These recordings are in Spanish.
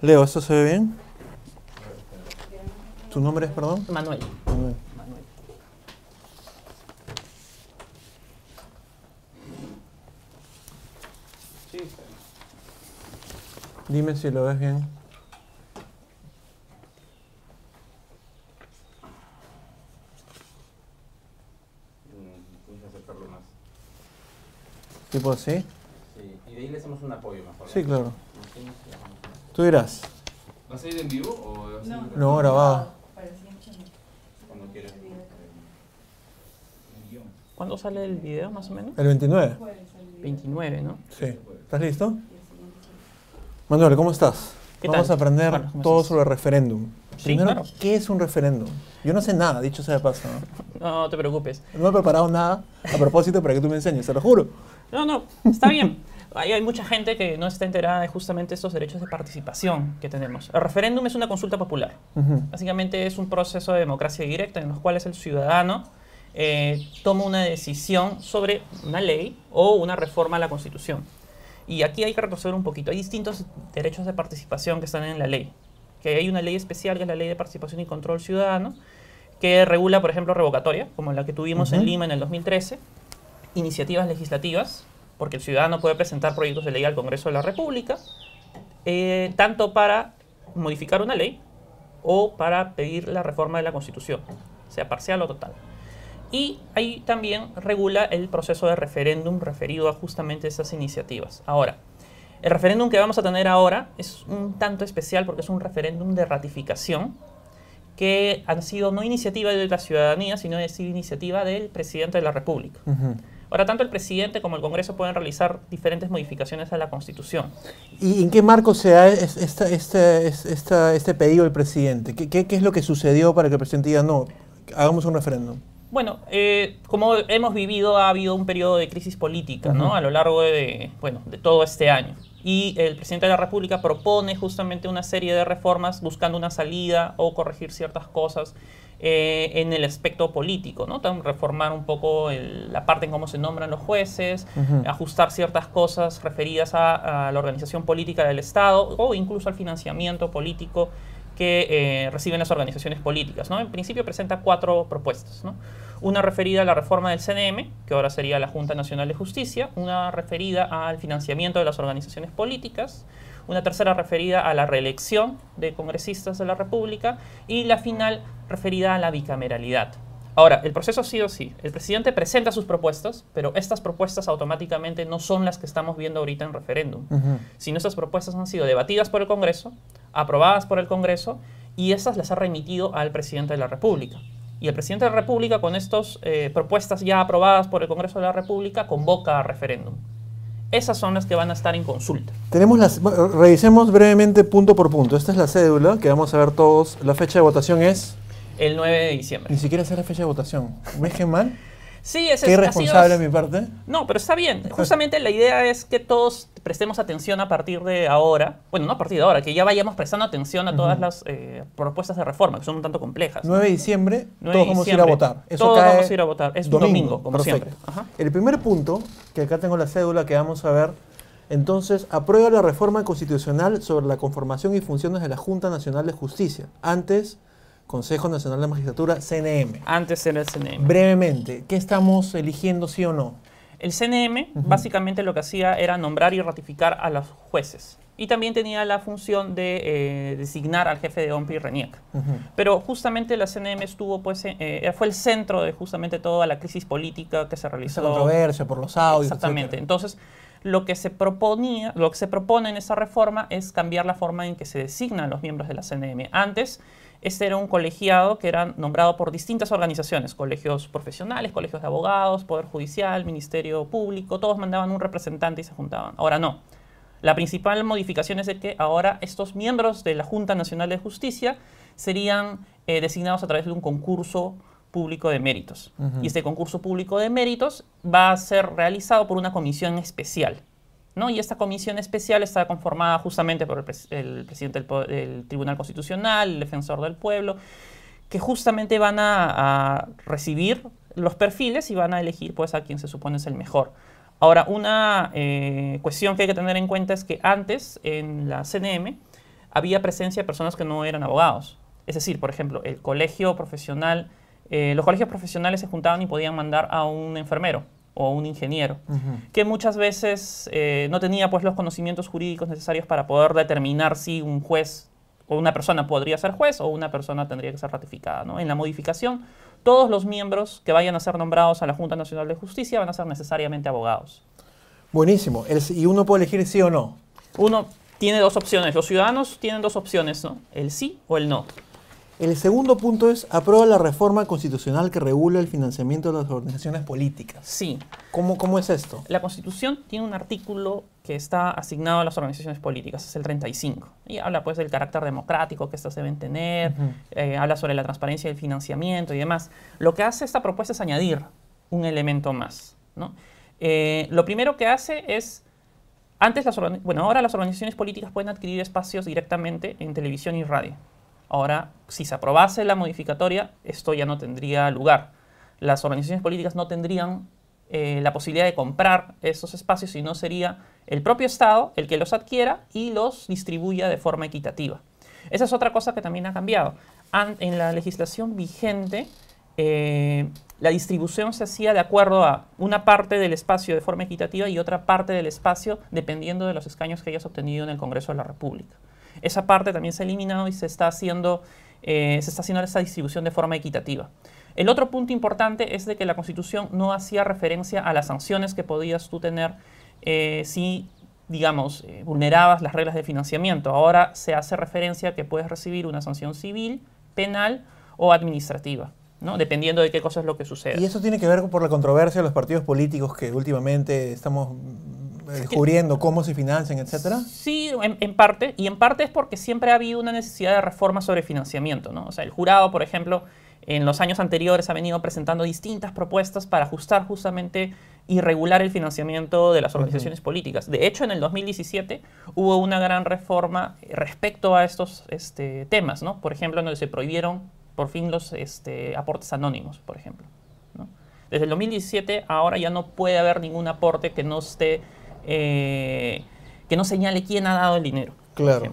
Leo, ¿esto se ve bien? ¿Tu nombre es, perdón? Manuel. Manuel. Dime si lo ves bien. ¿Tipo así? Sí, y de ahí le hacemos un apoyo mejor. Sí, claro. Tú dirás. ¿Va a salir en vivo o va a salir en- No, grabado. cuando quieras? ¿Cuándo sale el video más o menos? El 29. 29, ¿no? Sí. ¿Estás listo? Manuel, ¿cómo estás? ¿Qué Vamos tal? a aprender ¿cómo todo estás? sobre referéndum. Sí, Primero, claro. ¿qué es un referéndum? Yo no sé nada, dicho sea de paso. ¿no? No, no te preocupes. No he preparado nada a propósito para que tú me enseñes, te lo juro. No, no, está bien. Hay, hay mucha gente que no está enterada de justamente estos derechos de participación que tenemos. El referéndum es una consulta popular. Básicamente es un proceso de democracia directa en los cuales el ciudadano eh, toma una decisión sobre una ley o una reforma a la Constitución. Y aquí hay que retroceder un poquito. Hay distintos derechos de participación que están en la ley. Que hay una ley especial que es la Ley de Participación y Control Ciudadano, que regula, por ejemplo, revocatoria, como la que tuvimos en. Lima en el 2013, iniciativas legislativas, porque el ciudadano puede presentar proyectos de ley al Congreso de la República, eh, tanto para modificar una ley o para pedir la reforma de la Constitución, sea parcial o total. Y ahí también regula el proceso de referéndum referido a justamente esas iniciativas. Ahora, el referéndum que vamos a tener ahora es un tanto especial porque es un referéndum de ratificación que han sido no iniciativa de la ciudadanía, sino ha sido iniciativa del presidente de la República. Ujú. Ahora, tanto el presidente como el Congreso pueden realizar diferentes modificaciones a la Constitución. ¿Y en qué marco se da esta, este, esta- este pedido del presidente? ¿Qué, qué, qué es lo que sucedió para que el presidente diga no, hagamos un referéndum? Bueno, eh, como hemos vivido, ha habido un periodo de crisis política, ¿no? A lo largo de, bueno, de todo este año. Y el presidente de la República propone justamente una serie de reformas buscando una salida o corregir ciertas cosas eh, en el aspecto político, ¿no? Tam- Reformar un poco el- la parte en cómo se nombran los jueces, Ujú. ajustar ciertas cosas referidas a, a la organización política del Estado o incluso al financiamiento político que eh, reciben las organizaciones políticas. ¿no? En principio presenta cuatro propuestas. ¿no? Una referida a la reforma del CNM, que ahora sería la Junta Nacional de Justicia, una referida al financiamiento de las organizaciones políticas, una tercera referida a la reelección de congresistas de la República y la final referida a la bicameralidad. Ahora, el proceso ha sido así. El presidente presenta sus propuestas, pero estas propuestas automáticamente no son las que estamos viendo ahorita en referéndum Ujú. sino estas propuestas han sido debatidas por el Congreso, aprobadas por el Congreso y estas las ha remitido al presidente de la República. Y el presidente de la República, con estas propuestas ya aprobadas por el Congreso de la República, convoca a referéndum. Esas son las que van a estar en consulta. Tenemos las, revisemos brevemente punto por punto. Esta es la cédula que vamos a ver todos. La fecha de votación es. El 9 de diciembre. Ni siquiera sé la fecha de votación. ¿Ves qué mal? Sí, Qué es, ha irresponsable sido- de mi parte. No, pero está bien. Justamente la idea es que todos prestemos atención a partir de ahora. Bueno, no a partir de ahora, que ya vayamos prestando atención a todas las eh, propuestas de reforma, que son un tanto complejas. 9 de diciembre, 9 de todos vamos a ir a votar. Todos cae vamos a ir a votar. Es un domingo, como Perfecto. siempre. Ajá. El primer punto, que acá tengo la cédula que vamos a ver, entonces, aprueba la reforma constitucional sobre la conformación y funciones de la Junta Nacional de Justicia. Antes, Consejo Nacional de Magistratura, CNM. Antes era el CNM. Brevemente, ¿qué estamos eligiendo, sí o no? El CNM básicamente lo que hacía era nombrar y ratificar a los jueces. Y también tenía la función de eh, designar al jefe de OMPI y RENIEC. Pero justamente la CNM estuvo, pues, eh, eh, fue el centro de justamente toda la crisis política que se realizó. Esa controversia por los audios. Exactamente. etcétera. Entonces, lo que se proponía, lo que se propone en esa reforma es cambiar la forma en que se designan los miembros de la CNM. Antes, este era un colegiado que era nombrado por distintas organizaciones, colegios profesionales, colegios de abogados, Poder Judicial, Ministerio Público, todos mandaban un representante y se juntaban. Ahora no. La principal modificación es de que ahora estos miembros de la Junta Nacional de Justicia serían eh, designados a través de un concurso público de méritos. Y este concurso público de méritos va a ser realizado por una comisión especial. ¿No? Y esta comisión especial está conformada justamente por el, pres- el presidente del, del Tribunal Constitucional, el defensor del pueblo, que justamente van a, a recibir los perfiles y van a elegir pues, a quien se supone es el mejor. Ahora, una eh, cuestión que hay que tener en cuenta es que antes en la CNM había presencia de personas que no eran abogados. Es decir, por ejemplo, el colegio profesional, eh, los colegios profesionales se juntaban y podían mandar a un enfermero o un ingeniero, que muchas veces eh, no tenía pues, los conocimientos jurídicos necesarios para poder determinar si un juez o una persona podría ser juez o una persona tendría que ser ratificada. ¿no? En la modificación, todos los miembros que vayan a ser nombrados a la Junta Nacional de Justicia van a ser necesariamente abogados. Buenísimo. ¿Y uno puede elegir sí o no? Uno tiene dos opciones. Los ciudadanos tienen dos opciones, ¿no? El sí o el no. El segundo punto es, aprueba la reforma constitucional que regula el financiamiento de las organizaciones políticas. Sí. ¿Cómo, cómo es esto? La Constitución tiene un artículo que está asignado a las organizaciones políticas, es el 35. Y habla pues del carácter democrático que estas deben tener, eh, habla sobre la transparencia del financiamiento y demás. Lo que hace esta propuesta es añadir un elemento más. ¿no? Eh, lo primero que hace es antes las bueno, ahora las organizaciones políticas pueden adquirir espacios directamente en televisión y radio. Ahora, si se aprobase la modificatoria, esto ya no tendría lugar. Las organizaciones políticas no tendrían eh, la posibilidad de comprar esos espacios, sino sería el propio Estado el que los adquiera y los distribuya de forma equitativa. Esa es otra cosa que también ha cambiado. en la legislación vigente, eh, la distribución se hacía de acuerdo a una parte del espacio de forma equitativa y otra parte del espacio dependiendo de los escaños que hayas obtenido en el Congreso de la República. Esa parte también se ha eliminado y se está haciendo, eh, se está haciendo esa distribución de forma equitativa. El otro punto importante es de que la Constitución no hacía referencia a las sanciones que podías tú tener eh, si, digamos, eh, vulnerabas las reglas de financiamiento. Ahora se hace referencia a que puedes recibir una sanción civil, penal o administrativa. ¿no? dependiendo de qué cosa es lo que sucede. ¿Y eso tiene que ver por la controversia de los partidos políticos que últimamente estamos descubriendo cómo se financian, etcétera? Sí, en, parte, y en parte es porque siempre ha habido una necesidad de reforma sobre financiamiento, ¿no? O sea, el jurado, por ejemplo, en los años anteriores ha venido presentando distintas propuestas para ajustar justamente y regular el financiamiento de las organizaciones políticas. De hecho, en el 2017 hubo una gran reforma respecto a estos este, temas, ¿no? Por ejemplo, donde se prohibieron por fin los este, aportes anónimos, por ejemplo. Desde el 2017 ahora ya no puede haber ningún aporte que no esté eh, que no señale quién ha dado el dinero. Claro.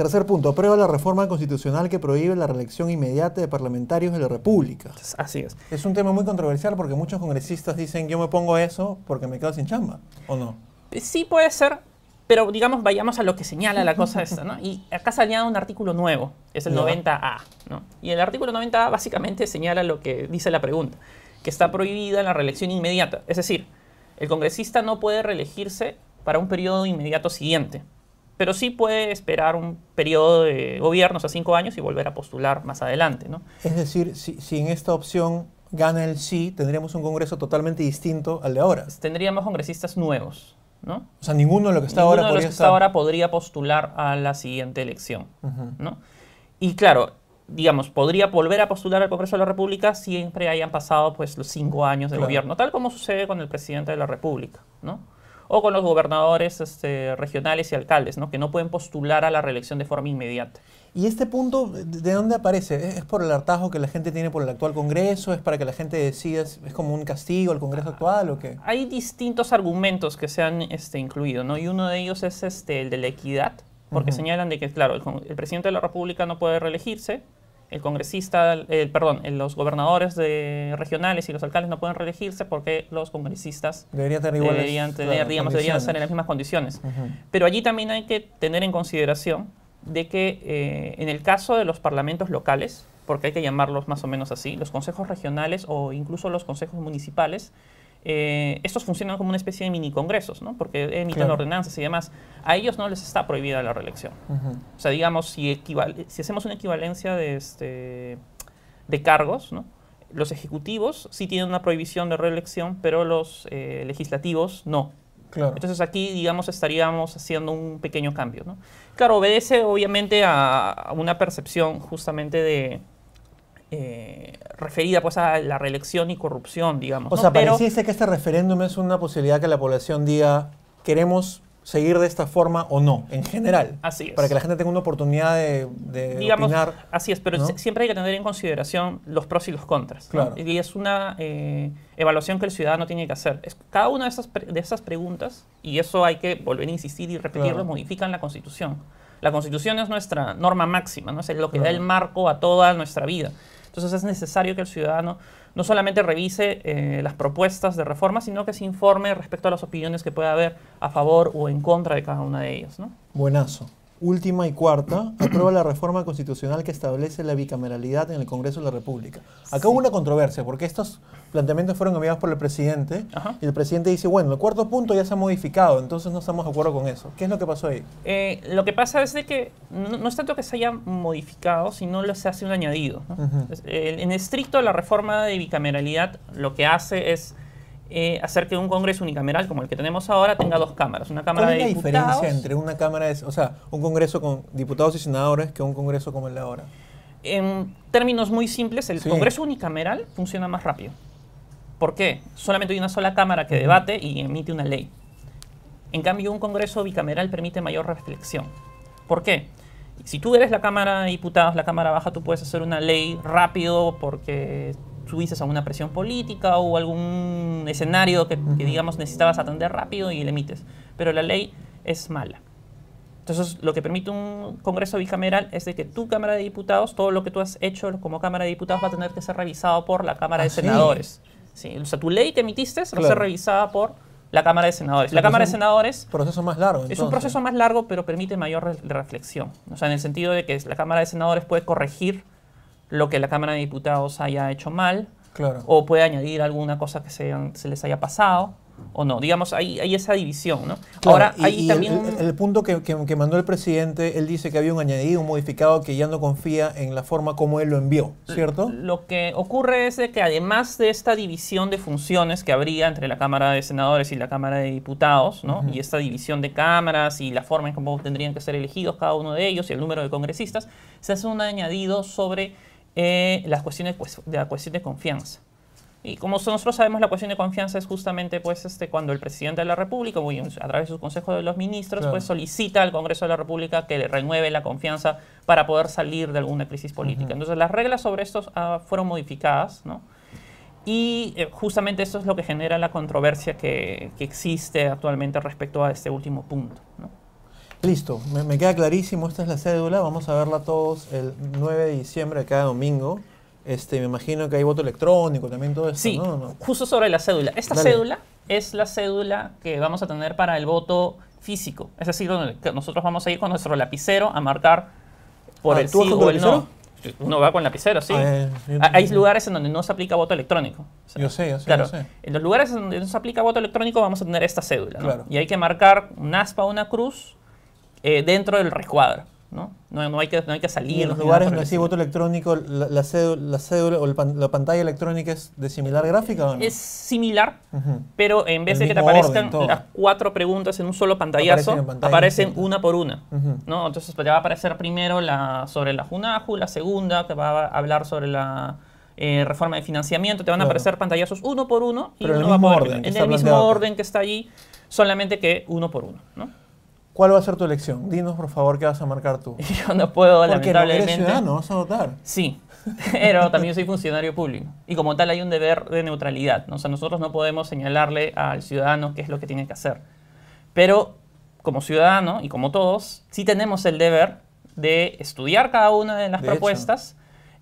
Tercer punto, aprueba la reforma constitucional que prohíbe la reelección inmediata de parlamentarios de la República. Así es. Es un tema muy controversial porque muchos congresistas dicen yo me pongo eso porque me quedo sin chamba, ¿o no? Sí puede ser, pero digamos vayamos a lo que señala la cosa esta, ¿no? Y acá salía un artículo nuevo, es el 90A, ¿no? Y el artículo 90A básicamente señala lo que dice la pregunta, que está prohibida la reelección inmediata. Es decir, el congresista no puede reelegirse para un periodo inmediato siguiente, pero sí puede esperar un periodo de gobierno, o sea, cinco años, y volver a postular más adelante. ¿no? Es decir, si, en esta opción gana el sí, tendríamos un Congreso totalmente distinto al de ahora. Tendríamos congresistas nuevos. ¿no? O sea, ninguno de los que está ahora podría, que está ahora podría postular a la siguiente elección. ¿no? Y claro, digamos, podría volver a postular al Congreso de la República siempre hayan pasado pues los cinco años de gobierno, tal como sucede con el presidente de la República, ¿no? O con los gobernadores este, regionales y alcaldes, ¿no? Que no pueden postular a la reelección de forma inmediata. ¿Y este punto de dónde aparece? ¿Es por el hartazgo que la gente tiene por el actual Congreso? ¿Es para que la gente decida? ¿Es como un castigo al Congreso actual o qué? Hay distintos argumentos que se han este, incluido, ¿no? Y uno de ellos es este, el de la equidad, porque señalan de que, claro, el, presidente de la República no puede reelegirse, el congresista, perdón, los gobernadores de regionales y los alcaldes no pueden reelegirse porque los congresistas deberían tener, iguales, deberían, tener, digamos, deberían estar en las mismas condiciones. Pero allí también hay que tener en consideración de que eh, en el caso de los parlamentos locales, porque hay que llamarlos más o menos así, los consejos regionales o incluso los consejos municipales, eh, estos funcionan como una especie de mini congresos, ¿no? porque emiten ordenanzas y demás. A ellos no les está prohibida la reelección. O sea, digamos, si, si hacemos una equivalencia de, este, de cargos, ¿no? los ejecutivos sí tienen una prohibición de reelección, pero los eh, legislativos no. Entonces aquí, digamos, estaríamos haciendo un pequeño cambio. ¿no? Claro, obedece obviamente a una percepción justamente de, eh, referida pues a la reelección y corrupción, digamos. O sea, pareciese que este referéndum es una posibilidad que la población diga, queremos seguir de esta forma o no, en general. Así es. Para que la gente tenga una oportunidad de, de Digamos, opinar. así es, pero siempre hay que tener en consideración los pros y los contras. ¿no? Claro. Y es una eh, evaluación que el ciudadano tiene que hacer. Es, cada una de esas, de esas preguntas, y eso hay que volver a insistir y repetirlo, Claro. modifican la Constitución. La Constitución es nuestra norma máxima, ¿no? es lo que da el marco a toda nuestra vida. Entonces es necesario que el ciudadano no solamente revise eh, las propuestas de reforma, sino que se informe respecto a las opiniones que pueda haber a favor o en contra de cada una de ellas. ¿no? Buenazo. Última y cuarta, aprueba la reforma constitucional que establece la bicameralidad en el Congreso de la República. Acá hubo una controversia, porque estos planteamientos fueron enviados por el presidente, Ajá. y el presidente dice, bueno, el cuarto punto ya se ha modificado, entonces no estamos de acuerdo con eso. ¿Qué es lo que pasó ahí? Eh, lo que pasa es de que no, no es tanto que se haya modificado, sino le se hace un añadido. en estricto, la reforma de bicameralidad lo que hace es eh, hacer que un Congreso unicameral como el que tenemos ahora tenga dos cámaras. Una Cámara ¿Cuál es la de Diputados. diferencia entre una Cámara, de, o sea, un Congreso con diputados y senadores que un Congreso como el de ahora? En términos muy simples, el Sí. Congreso unicameral funciona más rápido. ¿Por qué? Solamente hay una sola Cámara que debate y emite una ley. En cambio, un Congreso bicameral permite mayor reflexión. ¿Por qué? Si tú eres la Cámara de Diputados, la Cámara Baja, tú puedes hacer una ley rápido porque tuviste alguna presión política o algún escenario que, que, digamos, necesitabas atender rápido y le emites. Pero la ley es mala. Entonces, lo que permite un Congreso bicameral es de que tu Cámara de Diputados, todo lo que tú has hecho como Cámara de Diputados va a tener que ser revisado por la Cámara ¿Ah, de sí? Senadores. Sí, o sea, tu ley que emitiste va a ser Claro. revisada por la Cámara de Senadores. La Entonces, Cámara de Senadores Proceso más largo. es un entonces. proceso más largo, pero permite mayor re- reflexión. O sea, en el sentido de que la Cámara de Senadores puede corregir lo que la Cámara de Diputados haya hecho mal, Claro. o puede añadir alguna cosa que se, se les haya pasado, o no. Digamos, hay, hay esa división, ¿no? Claro, Ahora, y- hay y también... el, punto que, que- que mandó el presidente, él dice que había un añadido, un modificado que ya no confía en la forma como él lo envió, ¿cierto? Lo que ocurre es de que además de esta división de funciones que habría entre la Cámara de Senadores y la Cámara de Diputados, ¿no? y esta división de cámaras y la forma en cómo tendrían que ser elegidos cada uno de ellos y el número de congresistas, se hace un añadido sobre eh, las cuestiones pues, de la cuestión de confianza. Y como nosotros sabemos, la cuestión de confianza es justamente pues, este, cuando el presidente de la República, a través de su Consejo de los Ministros, Claro. pues, solicita al Congreso de la República que le renueve la confianza para poder salir de alguna crisis política. Entonces, las reglas sobre esto ah, fueron modificadas, ¿no? Y eh, justamente esto es lo que genera la controversia que, que existe actualmente respecto a este último punto, ¿no? Listo, me, me queda clarísimo, esta es la cédula, vamos a verla todos el 9 de diciembre cada domingo. Este, me imagino que hay voto electrónico también todo esto, Sí, ¿no? ¿no? justo sobre la cédula. Esta Dale. cédula es la cédula que vamos a tener para el voto físico. Es decir, donde nosotros vamos a ir con nuestro lapicero a marcar por Ah, el ¿tú vas sí o el no. Uno va con lapicero, sí. Ah, eh, Hay lugares en donde no se aplica voto electrónico. O sea, Yo sé, yo sé, claro, yo sé. En los lugares en donde no se aplica voto electrónico vamos a tener esta cédula. ¿no? Claro. Y hay que marcar un aspa o una cruz eh, dentro del recuadro. ¿no? No, no hay que, no hay que salir. Y en los lugares donde estilo. voto electrónico, la, la cédula, la cédula o el pan- la pantalla electrónica es de similar gráfica o no? Es similar, pero en vez El de que te orden, aparezcan las cuatro preguntas en un solo pantallazo, Aparecen pantalla una por una. ¿no? Entonces pues, te va a aparecer primero la, sobre la JUNAJU, la segunda que va a hablar sobre la eh, reforma de financiamiento, te van a aparecer pantallazos uno por uno. Y Pero en el uno va a mismo poder- orden En el mismo orden que está allí, solamente que uno por uno. ¿no? ¿Cuál va a ser tu elección? Dinos, por favor, qué vas a marcar tú. Yo no puedo, Porque no eres lamentablemente. ciudadano, vas a votar. Sí, pero también soy funcionario público. Y como tal hay un deber de neutralidad. ¿no? O sea, nosotros no podemos señalarle al ciudadano qué es lo que tiene que hacer. Pero como ciudadano y como todos, sí tenemos el deber de estudiar cada una de las De hecho. propuestas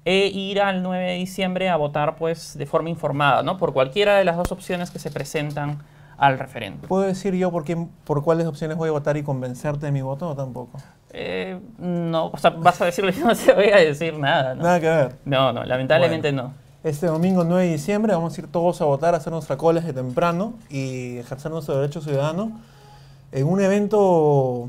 e ir al 9 de diciembre a votar pues de forma informada, ¿no? Por cualquiera de las dos opciones que se presentan al referéndum. ¿Puedo decir yo por, quién, por cuáles opciones voy a votar y convencerte de mi voto o tampoco? Eh, no, o sea, vas a decirle que no te voy a decir nada, ¿no? Nada que ver. No, no, lamentablemente no. Este domingo 9 de diciembre vamos a ir todos a votar, a hacer nuestra cola desde temprano y ejercer nuestro derecho ciudadano en un evento,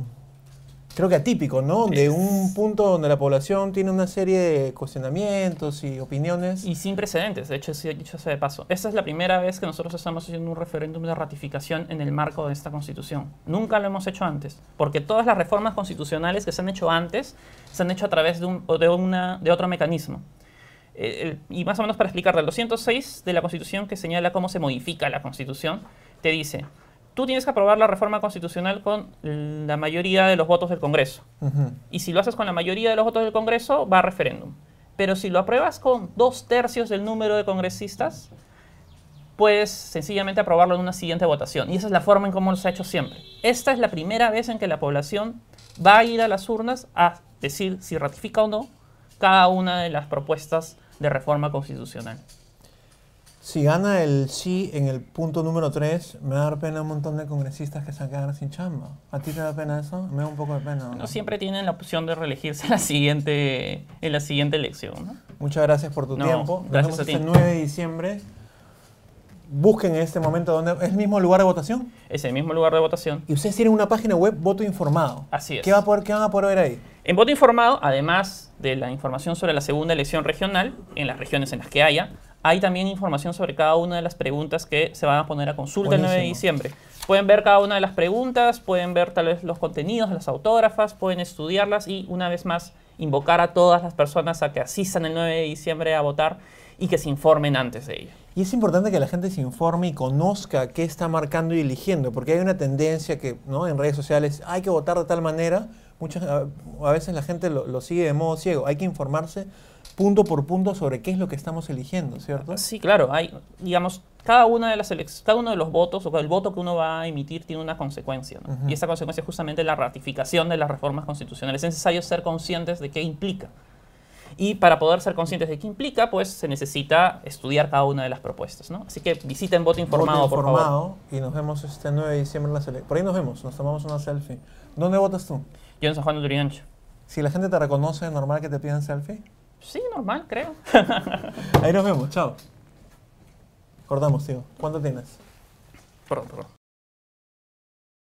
creo que atípico, ¿no? De Es- un punto donde la población tiene una serie de cuestionamientos y opiniones. Y sin precedentes, de hecho, dicho sea de paso. Esta es la primera vez que nosotros estamos haciendo un referéndum de ratificación en el marco de esta constitución. Nunca lo hemos hecho antes, porque todas las reformas constitucionales que se han hecho antes se han hecho a través de, un, o de, una, de otro mecanismo. Eh, y más o menos para explicarlo, el 206 de la constitución que señala cómo se modifica la constitución, te dice, tú tienes que aprobar la reforma constitucional con la mayoría de los votos del Congreso. Y si lo haces con la mayoría de los votos del Congreso, va a referéndum. Pero si lo apruebas con dos tercios del número de congresistas, puedes sencillamente aprobarlo en una siguiente votación. Y esa es la forma en cómo se ha hecho siempre. Esta es la primera vez en que la población va a ir a las urnas a decir si ratifica o no cada una de las propuestas de reforma constitucional. Si gana el sí en el punto número 3, me va a dar pena un montón de congresistas que se van a quedar sin chamba. ¿A ti te da pena eso? Me da un poco de pena. ¿no? No siempre tienen la opción de reelegirse en la siguiente, en la siguiente elección. ¿no? Muchas gracias por tu No, tiempo. Nos gracias vemos a ti. este 9 de diciembre. Busquen en este momento donde es el mismo lugar de votación. Es el mismo lugar de votación. Y ustedes tienen una página web, voto informado. Así es. ¿Qué, va a poder, ¿Qué van a poder ver ahí? En voto informado, además de la información sobre la segunda elección regional, en las regiones en las que haya, hay también información sobre cada una de las preguntas que se van a poner a consulta el 9 de diciembre. Pueden ver cada una de las preguntas, pueden ver tal vez los contenidos de las autógrafas, pueden estudiarlas y una vez más invocar a todas las personas a que asistan el 9 de diciembre a votar y que se informen antes de ello. Y es importante que la gente se informe y conozca qué está marcando y eligiendo, porque hay una tendencia que ¿no? en redes sociales hay que votar de tal manera. Muchas, a, a veces la gente lo, lo sigue de modo ciego. Hay que informarse punto por punto sobre qué es lo que estamos eligiendo, ¿cierto? Sí, claro, hay, digamos, cada una de las cada uno de los votos o el voto que uno va a emitir tiene una consecuencia, ¿no? Ujú. Y esa consecuencia es justamente la ratificación de las reformas constitucionales. Es necesario ser conscientes de qué implica. Y para poder ser conscientes de qué implica, pues se necesita estudiar cada una de las propuestas, ¿no? Así que visiten Voto Informado, Voto por favor. informado y nos vemos este 9 de diciembre en la select. Por ahí nos vemos, nos tomamos una selfie. ¿Dónde votas tú? Yo en San Juan de Lurigancho. Si la gente te reconoce, ¿es normal que te pidan selfie? Sí, normal, creo. Ahí nos vemos, chao. Cortamos, tío. ¿Cuánto tienes? Perdón.